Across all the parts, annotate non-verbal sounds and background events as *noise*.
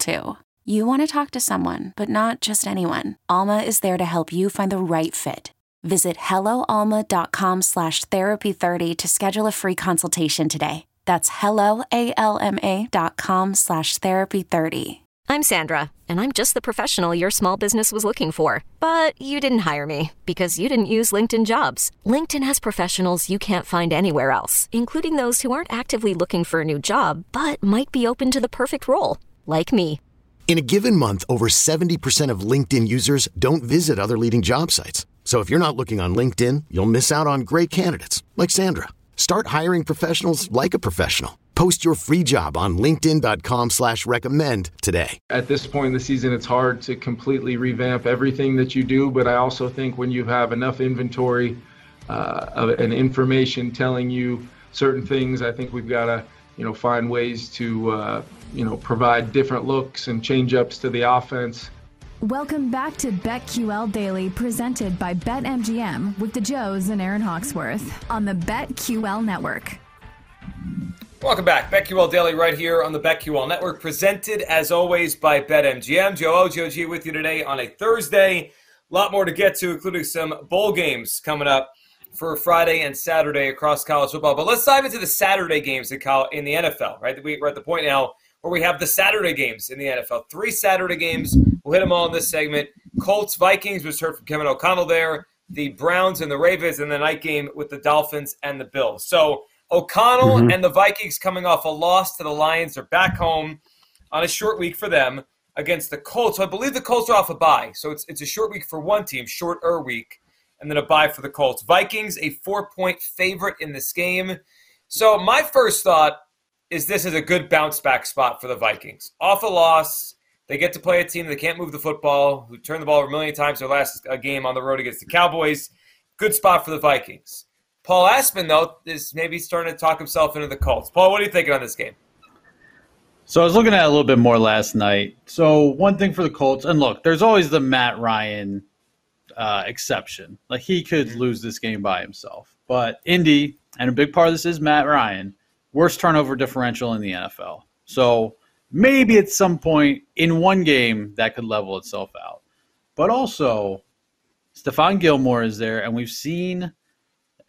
too. You want to talk to someone, but not just anyone. Alma is there to help you find the right fit. Visit helloalma.com slash therapy30 to schedule a free consultation today. That's helloalma.com slash therapy30. I'm Sandra, and I'm just the professional your small business was looking for. But you didn't hire me because you didn't use LinkedIn jobs. LinkedIn has professionals you can't find anywhere else, including those who aren't actively looking for a new job, but might be open to the perfect role, like me. In a given month, over 70% of LinkedIn users don't visit other leading job sites. So if you're not looking on LinkedIn, you'll miss out on great candidates like Sandra. Start hiring professionals like a professional. Post your free job on linkedin.com slash recommend today. At this point in the season, it's hard to completely revamp everything that you do, but I also think when you have enough inventory uh, and information telling you certain things, I think we've got to, you know, find ways to, uh, you know, provide different looks and change ups to the offense. Welcome back to BetQL Daily, presented by BetMGM with the Joes and Aaron Hawksworth on the BetQL Network. Welcome back. BetQL Daily right here on the BetQL Network, presented as always by BetMGM. Joe O, Joe G with you today on a Thursday. A lot more to get to, including some bowl games coming up for Friday and Saturday across college football. But let's dive into the Saturday games in, college, in the NFL, right? We're at the point now where we have the Saturday games in the NFL. Three Saturday games. We'll hit them all in this segment. Colts, Vikings, was heard from Kevin O'Connell there. The Browns and the Ravens, and the night game with the Dolphins and the Bills. So O'Connell mm-hmm. and the Vikings coming off a loss to the Lions are back home on a short week for them against the Colts. So I believe the Colts are off a bye. So it's, it's a short week for one team, shorter week, and then a bye for the Colts. Vikings, a four point favorite in this game. So my first thought is this is a good bounce back spot for the Vikings. Off a loss, they get to play a team that can't move the football, who turned the ball over a million times their last uh, game on the road against the Cowboys. Good spot for the Vikings. Paul Aspen, though, is maybe starting to talk himself into the Colts. Paul, what are you thinking on this game? So I was looking at a little bit more last night. So one thing for the Colts, and look, there's always the Matt Ryan uh, exception. Like he could mm-hmm. lose this game by himself, but Indy, and a big part of this is Matt Ryan, worst turnover differential in the NFL. So maybe at some point in one game that could level itself out. But also, Stephon Gilmore is there, and we've seen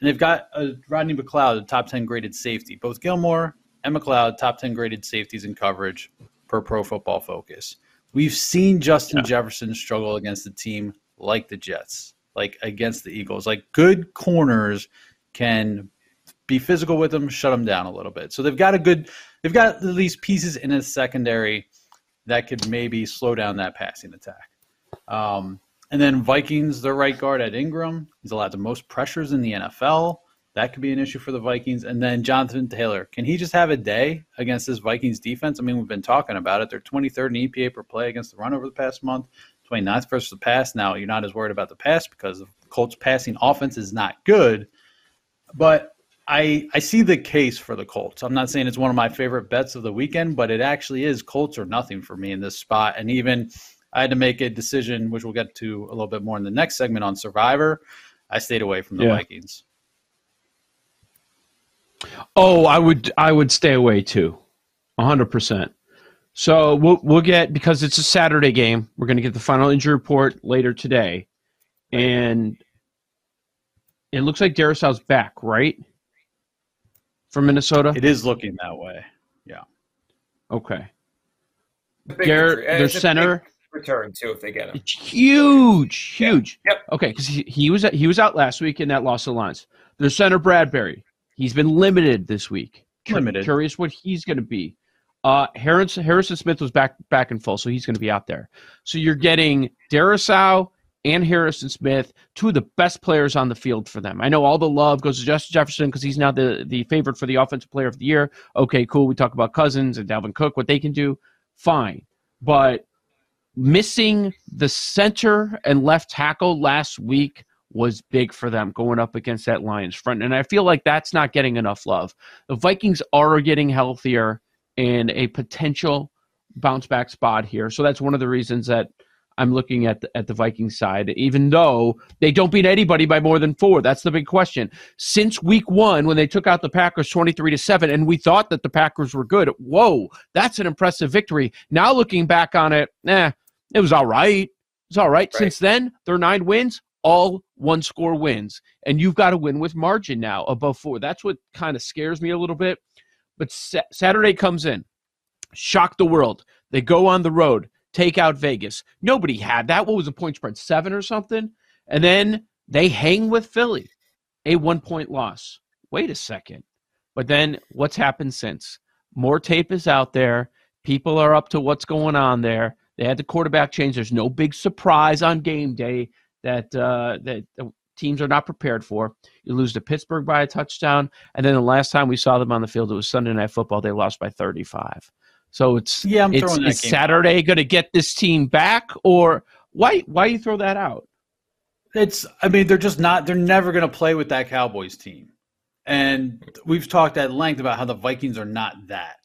and they've got a Rodney McLeod, a top 10 graded safety. Both Gilmore and McLeod, top 10 graded safeties in coverage per pro football focus. We've seen Justin yeah. Jefferson struggle against a team like the Jets, like against the Eagles. Like good corners can be physical with them, shut them down a little bit. So they've got a good, they've got at least pieces in a secondary that could maybe slow down that passing attack. Um, and then Vikings, their right guard Ed Ingram. He's allowed the most pressures in the NFL. That could be an issue for the Vikings. And then Jonathan Taylor. Can he just have a day against this Vikings defense? I mean, we've been talking about it. They're 23rd in EPA per play against the run over the past month, 29th versus the pass. Now, you're not as worried about the pass because the Colts' passing offense is not good. But I, I see the case for the Colts. I'm not saying it's one of my favorite bets of the weekend, but it actually is Colts or nothing for me in this spot. And even I had to make a decision, which we'll get to a little bit more in the next segment on Survivor. I stayed away from the yeah. Vikings. Oh, I would I would stay away too, hundred percent. So we'll we'll get because it's a Saturday game. We're going to get the final injury report later today, and it looks like Darrisaw's back, right? From Minnesota. It is looking that way. Yeah. Okay. Garrett, their center return too if they get him. It's huge, huge. Yep. yep. Okay, because he, he was he was out last week in that loss of Lions. Their center Bradbury, he's been limited this week. Limited. Curious what he's going to be. Uh, Harrison Harrison Smith was back back in full, so he's going to be out there. So you're getting Darrisaw and Harrison Smith, two of the best players on the field for them. I know all the love goes to Justin Jefferson because he's now the the favorite for the offensive player of the year. Okay, cool. We talk about Cousins and Dalvin Cook, what they can do. Fine. but missing the center and left tackle last week was big for them going up against that Lions front. And I feel like that's not getting enough love. The Vikings are getting healthier and a potential bounce back spot here. So that's one of the reasons that I'm looking at the, at the Vikings side, even though they don't beat anybody by more than four. That's the big question. Since week one, when they took out the Packers 23 to seven, and we thought that the Packers were good. Whoa, that's an impressive victory. Now looking back on it, eh, it was all right. It's all right. right. Since then, their nine wins, all one score wins. And you've got to win with margin now above four. That's what kind of scares me a little bit. But sa- Saturday comes in, shock the world. They go on the road, take out Vegas. Nobody had that. What was the point spread? Seven or something? And then they hang with Philly, a one point loss. Wait a second. But then what's happened since? More tape is out there. People are up to what's going on there. They had the quarterback change. There's no big surprise on game day that uh, that teams are not prepared for. You lose to Pittsburgh by a touchdown, and then the last time we saw them on the field, it was Sunday Night Football. They lost by 35. So it's yeah, I'm it's, is Saturday going to get this team back, or why why you throw that out? It's I mean they're just not they're never going to play with that Cowboys team, and we've talked at length about how the Vikings are not that.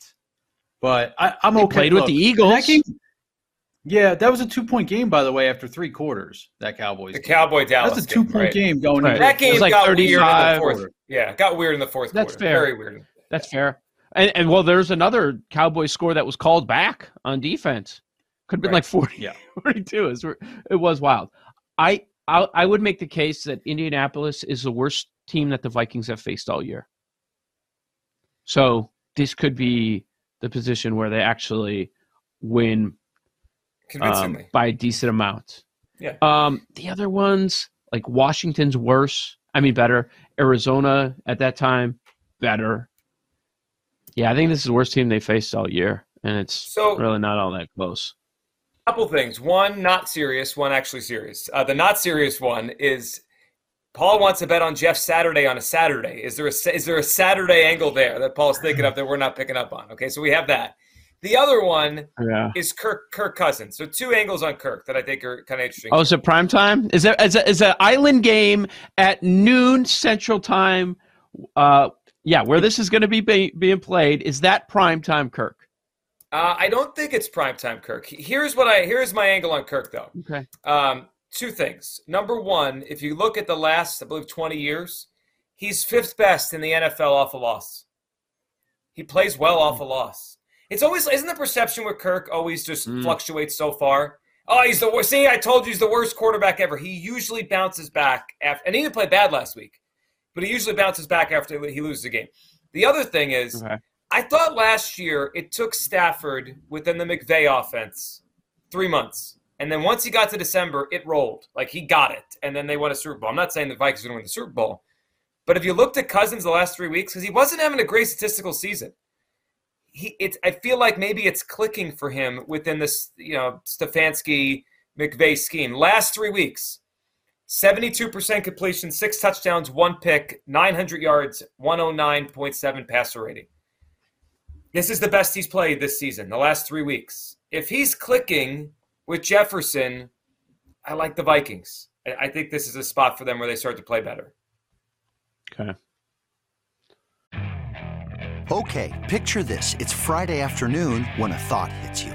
But I, am okay. Played Look, with the Eagles. Game, yeah, that was a two point game, by the way, after three quarters. That Cowboys. The Cowboy Dallas. That's a two point right. game going. Right. That game like got weird in the fourth. Yeah, got weird in the fourth. That's quarter. fair. Very weird. That's fair. And, and well, there's another Cowboy score that was called back on defense. Could have been right. like 40, yeah. *laughs* 42. It was wild. I, I I would make the case that Indianapolis is the worst team that the Vikings have faced all year. So this could be the position where they actually win um, by a decent amount. Yeah. Um, the other ones, like Washington's worse. I mean, better. Arizona at that time, better. Yeah, I think this is the worst team they faced all year, and it's so, really not all that close. Couple things. One, not serious. One, actually serious. Uh, the not serious one is Paul wants to bet on Jeff Saturday on a Saturday. Is there a is there a Saturday angle there that Paul's thinking of that we're not picking up on? Okay, so we have that. The other one yeah. is Kirk Kirk Cousins. So two angles on Kirk that I think are kind of interesting. Oh, is it prime time? Is that is a, is an island game at noon Central Time? Uh, yeah, where this is going to be, be being played. Is that prime time, Kirk? Uh, I don't think it's prime time, Kirk. Here's what I here's my angle on Kirk though. Okay. Um, two things. Number one, if you look at the last, I believe, 20 years, he's fifth best in the NFL off a loss. He plays well off a loss. It's always isn't the perception with Kirk always just mm. fluctuates so far. Oh, he's the worst. See, I told you he's the worst quarterback ever. He usually bounces back after, and he didn't play bad last week, but he usually bounces back after he loses a game. The other thing is, okay. I thought last year it took Stafford within the McVay offense three months, and then once he got to December, it rolled. Like he got it, and then they won a Super Bowl. I'm not saying the Vikings are going to win the Super Bowl, but if you looked at Cousins the last three weeks, because he wasn't having a great statistical season he it's I feel like maybe it's clicking for him within this you know Stefanski McVay scheme. Last three weeks, 72% completion, six touchdowns, one pick, 900 yards, 109.7 passer rating. This is the best he's played this season, the last three weeks. If he's clicking with Jefferson, I like the Vikings. I think this is a spot for them where they start to play better. Okay. Okay, picture this. It's Friday afternoon when a thought hits you.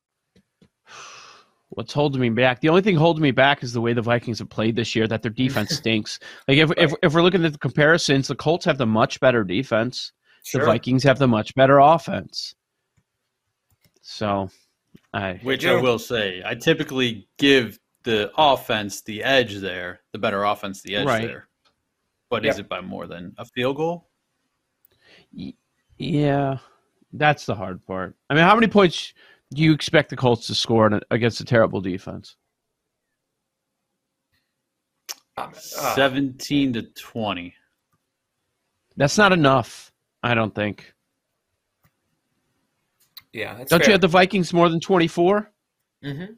What's holding me back? The only thing holding me back is the way the Vikings have played this year. That their *laughs* defense stinks. Like if, if if we're looking at the comparisons, the Colts have the much better defense. Sure. The Vikings have the much better offense. So, I Which. I will say, I typically give the offense the edge there, the better offense the edge Right. there. But Yep. is it by more than a field goal? yeah, that's the hard part. I mean, how many points do you expect the Colts to score in a- against a terrible defense? Uh, 17 to 20. That's not enough. I don't think. yeah, that's Don't fair. you have the Vikings more than twenty four? Mhm.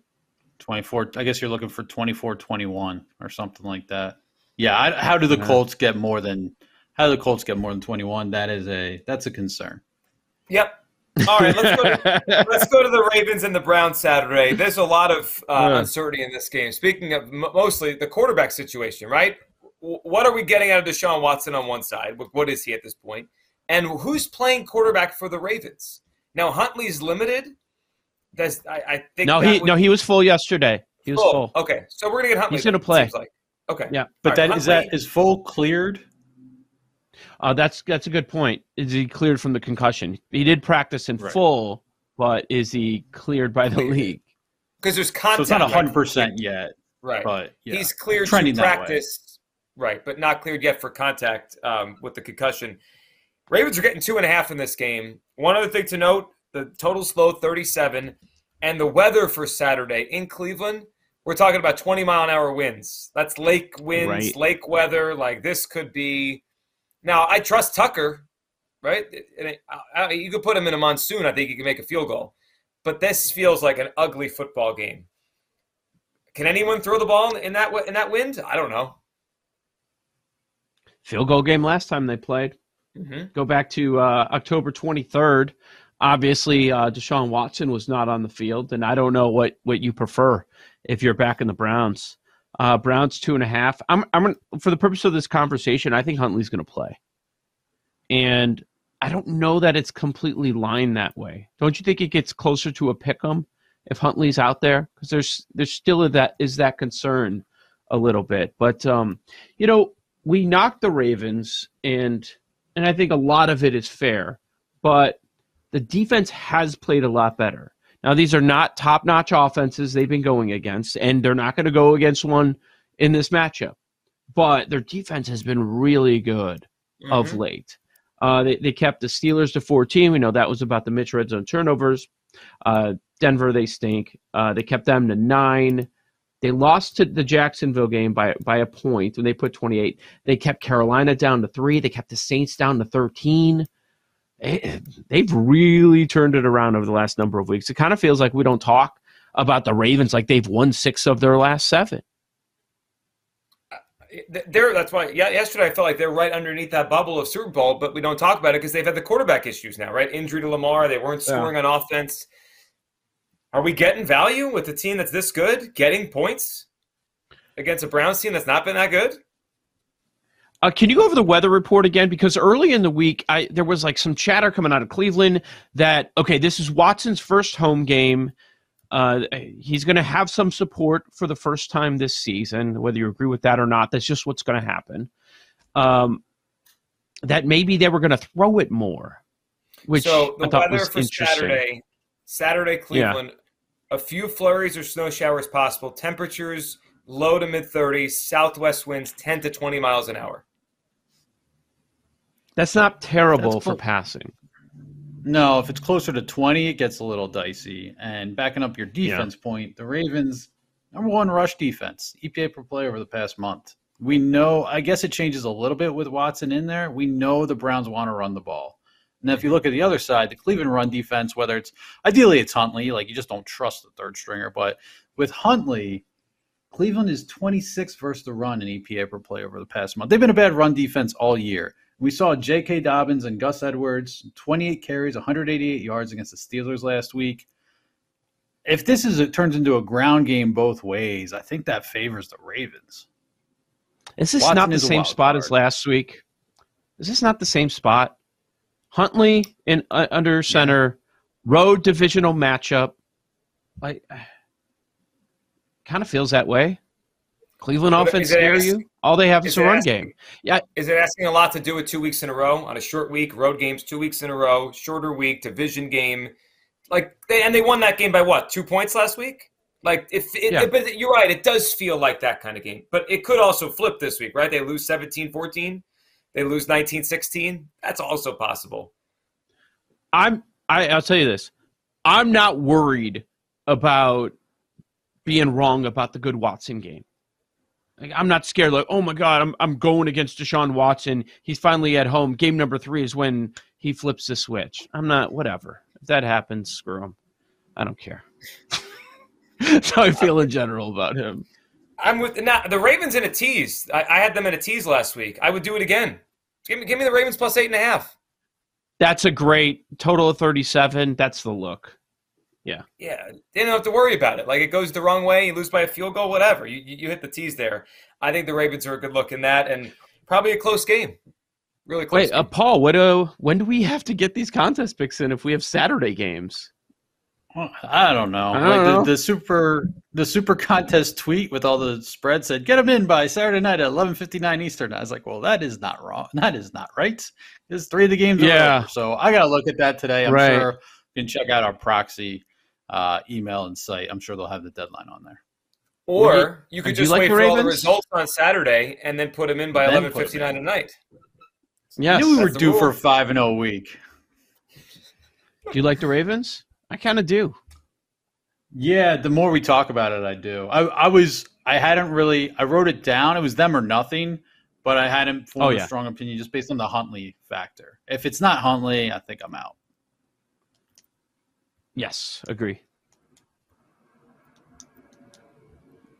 24. I guess you're looking for 24 21 or something like that. Yeah. I, how do the Colts get more than. How do the Colts get more than 21? That is a that's a concern. Yep. All right, let's go. To, *laughs* let's go to the Ravens and the Browns Saturday. There's a lot of uh, Yeah. uncertainty in this game. Speaking of m- mostly the quarterback situation, right? W- What are we getting out of Deshaun Watson on one side? What is he at this point? And who's playing quarterback for the Ravens? Now Huntley's limited. Does I, I think no, he would no, he was full yesterday. He was full. full. Okay, so we're gonna get Huntley. He's gonna play. Like. Okay. Yeah. But All right, that is Huntley- that is full cleared? Uh, that's that's a good point. Is he cleared from the concussion? He did practice in Right. full, but is he cleared by the league? because there's contact. So it's not right? 100% yet. Right. But yeah. He's cleared Trending to practice, right, but not cleared yet for contact um, with the concussion. Ravens are getting two and a half in this game. One other thing to note: the total's low, thirty-seven, and the weather for Saturday in Cleveland. We're talking about twenty mile an hour winds. That's lake winds, Right. lake weather. Like this could be. Now I trust Tucker, right? And I- I- you could put him in a monsoon. I think he can make a field goal. But this feels like an ugly football game. Can anyone throw the ball in that in that wind? I don't know. Field goal game last time they played. hmm Go back to uh, October 23rd. Obviously, uh, Deshaun Watson was not on the field, and I don't know what what you prefer if you're back in the Browns. Uh, Browns two and a half. I'm I'm for the purpose of this conversation. I think Huntley's going to play, and I don't know that it's completely lined that way. Don't you think it gets closer to a pick 'em if Huntley's out there? Because there's there's still that is that concern a little bit, but um, you know we knocked the Ravens and and I think a lot of it is fair, but the defense has played a lot better. Now, these are not top notch offenses they've been going against, and they're not going to go against one in this matchup, but their defense has been really good of Mhm. late. Uh, they, they kept the Steelers to 14. We know that was about the Mitch red zone turnovers. Uh, Denver, they stink. Uh, they kept them to nine. They lost to the Jacksonville game by by a point when they put 28. They kept Carolina down to three. They kept the Saints down to 13. They've really turned it around over the last number of weeks. It kind of feels like we don't talk about the Ravens like they've won six of their last seven. Uh, th- They're, that's why. Yeah, yesterday I felt like they're right underneath that bubble of Super Bowl, but we don't talk about it because they've had the quarterback issues now, right? Injury to Lamar, they weren't Yeah. scoring on offense. Are we getting value with a team that's this good, getting points against a Browns team that's not been that good? Uh, can you go over the weather report again? Because early in the week, I there was like some chatter coming out of Cleveland that okay, this is Watson's first home game. Uh, he's going to have some support for the first time this season. Whether you agree with that or not, that's just what's going to happen. Um, that maybe they were going to throw it more, which so the I thought weather for. Saturday, Saturday Cleveland, a few flurries or snow showers possible. Temperatures low to mid 30s. Southwest winds 10 to 20 miles an hour. That's not terrible That's for passing. No, if it's closer to 20, it gets a little dicey. And backing up your defense point, the Ravens, number one rush defense, EPA per play over the past month. We know, I guess it changes a little bit with Watson in there. We know the Browns want to run the ball. And if you look at the other side, the Cleveland run defense, whether it's ideally it's Huntley, like you just don't trust the third stringer. But with Huntley, Cleveland is 26th versus the run in EPA per play over the past month. They've been a bad run defense all year. We saw J.K. Dobbins and Gus Edwards, 28 carries, 188 yards against the Steelers last week. If this is it turns into a ground game both ways, I think that favors the Ravens. Is this Watson not the same spot as last week? Is this not the same spot? Huntley in uh, under center, road divisional matchup. Like *sighs* Kind of feels that way. Cleveland But offense scare asking- you? All they have is, is a run asking- game. Yeah, Is it asking a lot to do with two weeks in a row on a short week, road games two weeks in a row, shorter week, division game? Like they and they won that game by what? Two points last week? Like if it, Yeah. but you're right, it does feel like that kind of game. But it could also flip this week, right? They lose 17-14, they lose 19-16. That's also possible. I'm. I, I'll tell you this. I'm not worried about being wrong about the good Watson game. Like, I'm not scared. Like, oh my god, I'm I'm going against Deshaun Watson. He's finally at home. Game number three is when he flips the switch. I'm not. Whatever. If that happens, screw him. I don't care. *laughs* That's how I feel in general about him. I'm with now the Ravens in a tease. I, I had them in a tease last week. I would do it again. Give me give me the Ravens plus eight and a half. That's a great total of 37. That's the look. Yeah. Yeah, they don't have to worry about it. Like it goes the wrong way, you lose by a field goal, whatever. You you, you hit the tease there. I think the Ravens are a good look in that, and probably a close game. Really close. Wait, uh, Paul, what do when do we have to get these contest picks in if we have Saturday games? Well, I don't know. I don't like know. The, the super the super *laughs* contest tweet with all the spreads said get them in by Saturday night at eleven fifty nine Eastern. I was like, well, that is not wrong. *laughs* That is not right. Because three of the games. are Yeah. over. So I got to look at that today. I'm Right. sure you can check out our proxy uh, email and site. I'm sure they'll have the deadline on there. or you could do you just like wait the for all the results on Saturday and then put them in by Then eleven put 'em fifty nine in. tonight. Yes. I knew we were due for rule. a five and zero week. Do you like the Ravens? I kind of do. Yeah, the more we talk about it, I do. I, I was I hadn't really I wrote it down. It was them or nothing, but I hadn't formed Oh, yeah. a strong opinion just based on the Huntley factor. If it's not Huntley, I think I'm out. Yes, agree.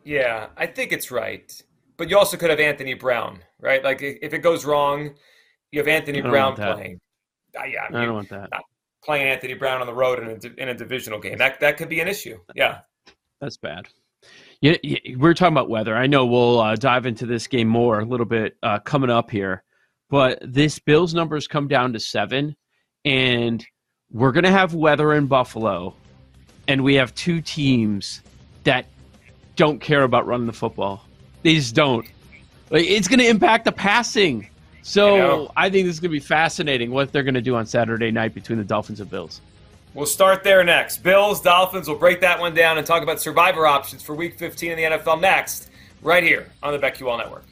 Yeah, I think it's right. But you also could have Anthony Brown, right? Like if it goes wrong, you have Anthony Brown playing. Uh, yeah, I don't want that. playing Anthony Brown on the road in a, in a divisional game. That that could be an issue. Yeah. That's bad. Yeah, yeah, we're talking about weather. I know we'll uh, dive into this game more a little bit uh, coming up here, but this Bills numbers come down to seven, and we're gonna have weather in Buffalo, and we have two teams that don't care about running the football. They just don't. Like, it's gonna impact the passing. So know. I think this is gonna be fascinating what they're gonna do on Saturday night between the Dolphins and Bills. We'll start there next. Bills, Dolphins, we'll break that one down and talk about survivor options for week 15 in the NFL next, right here on the BetQL Network.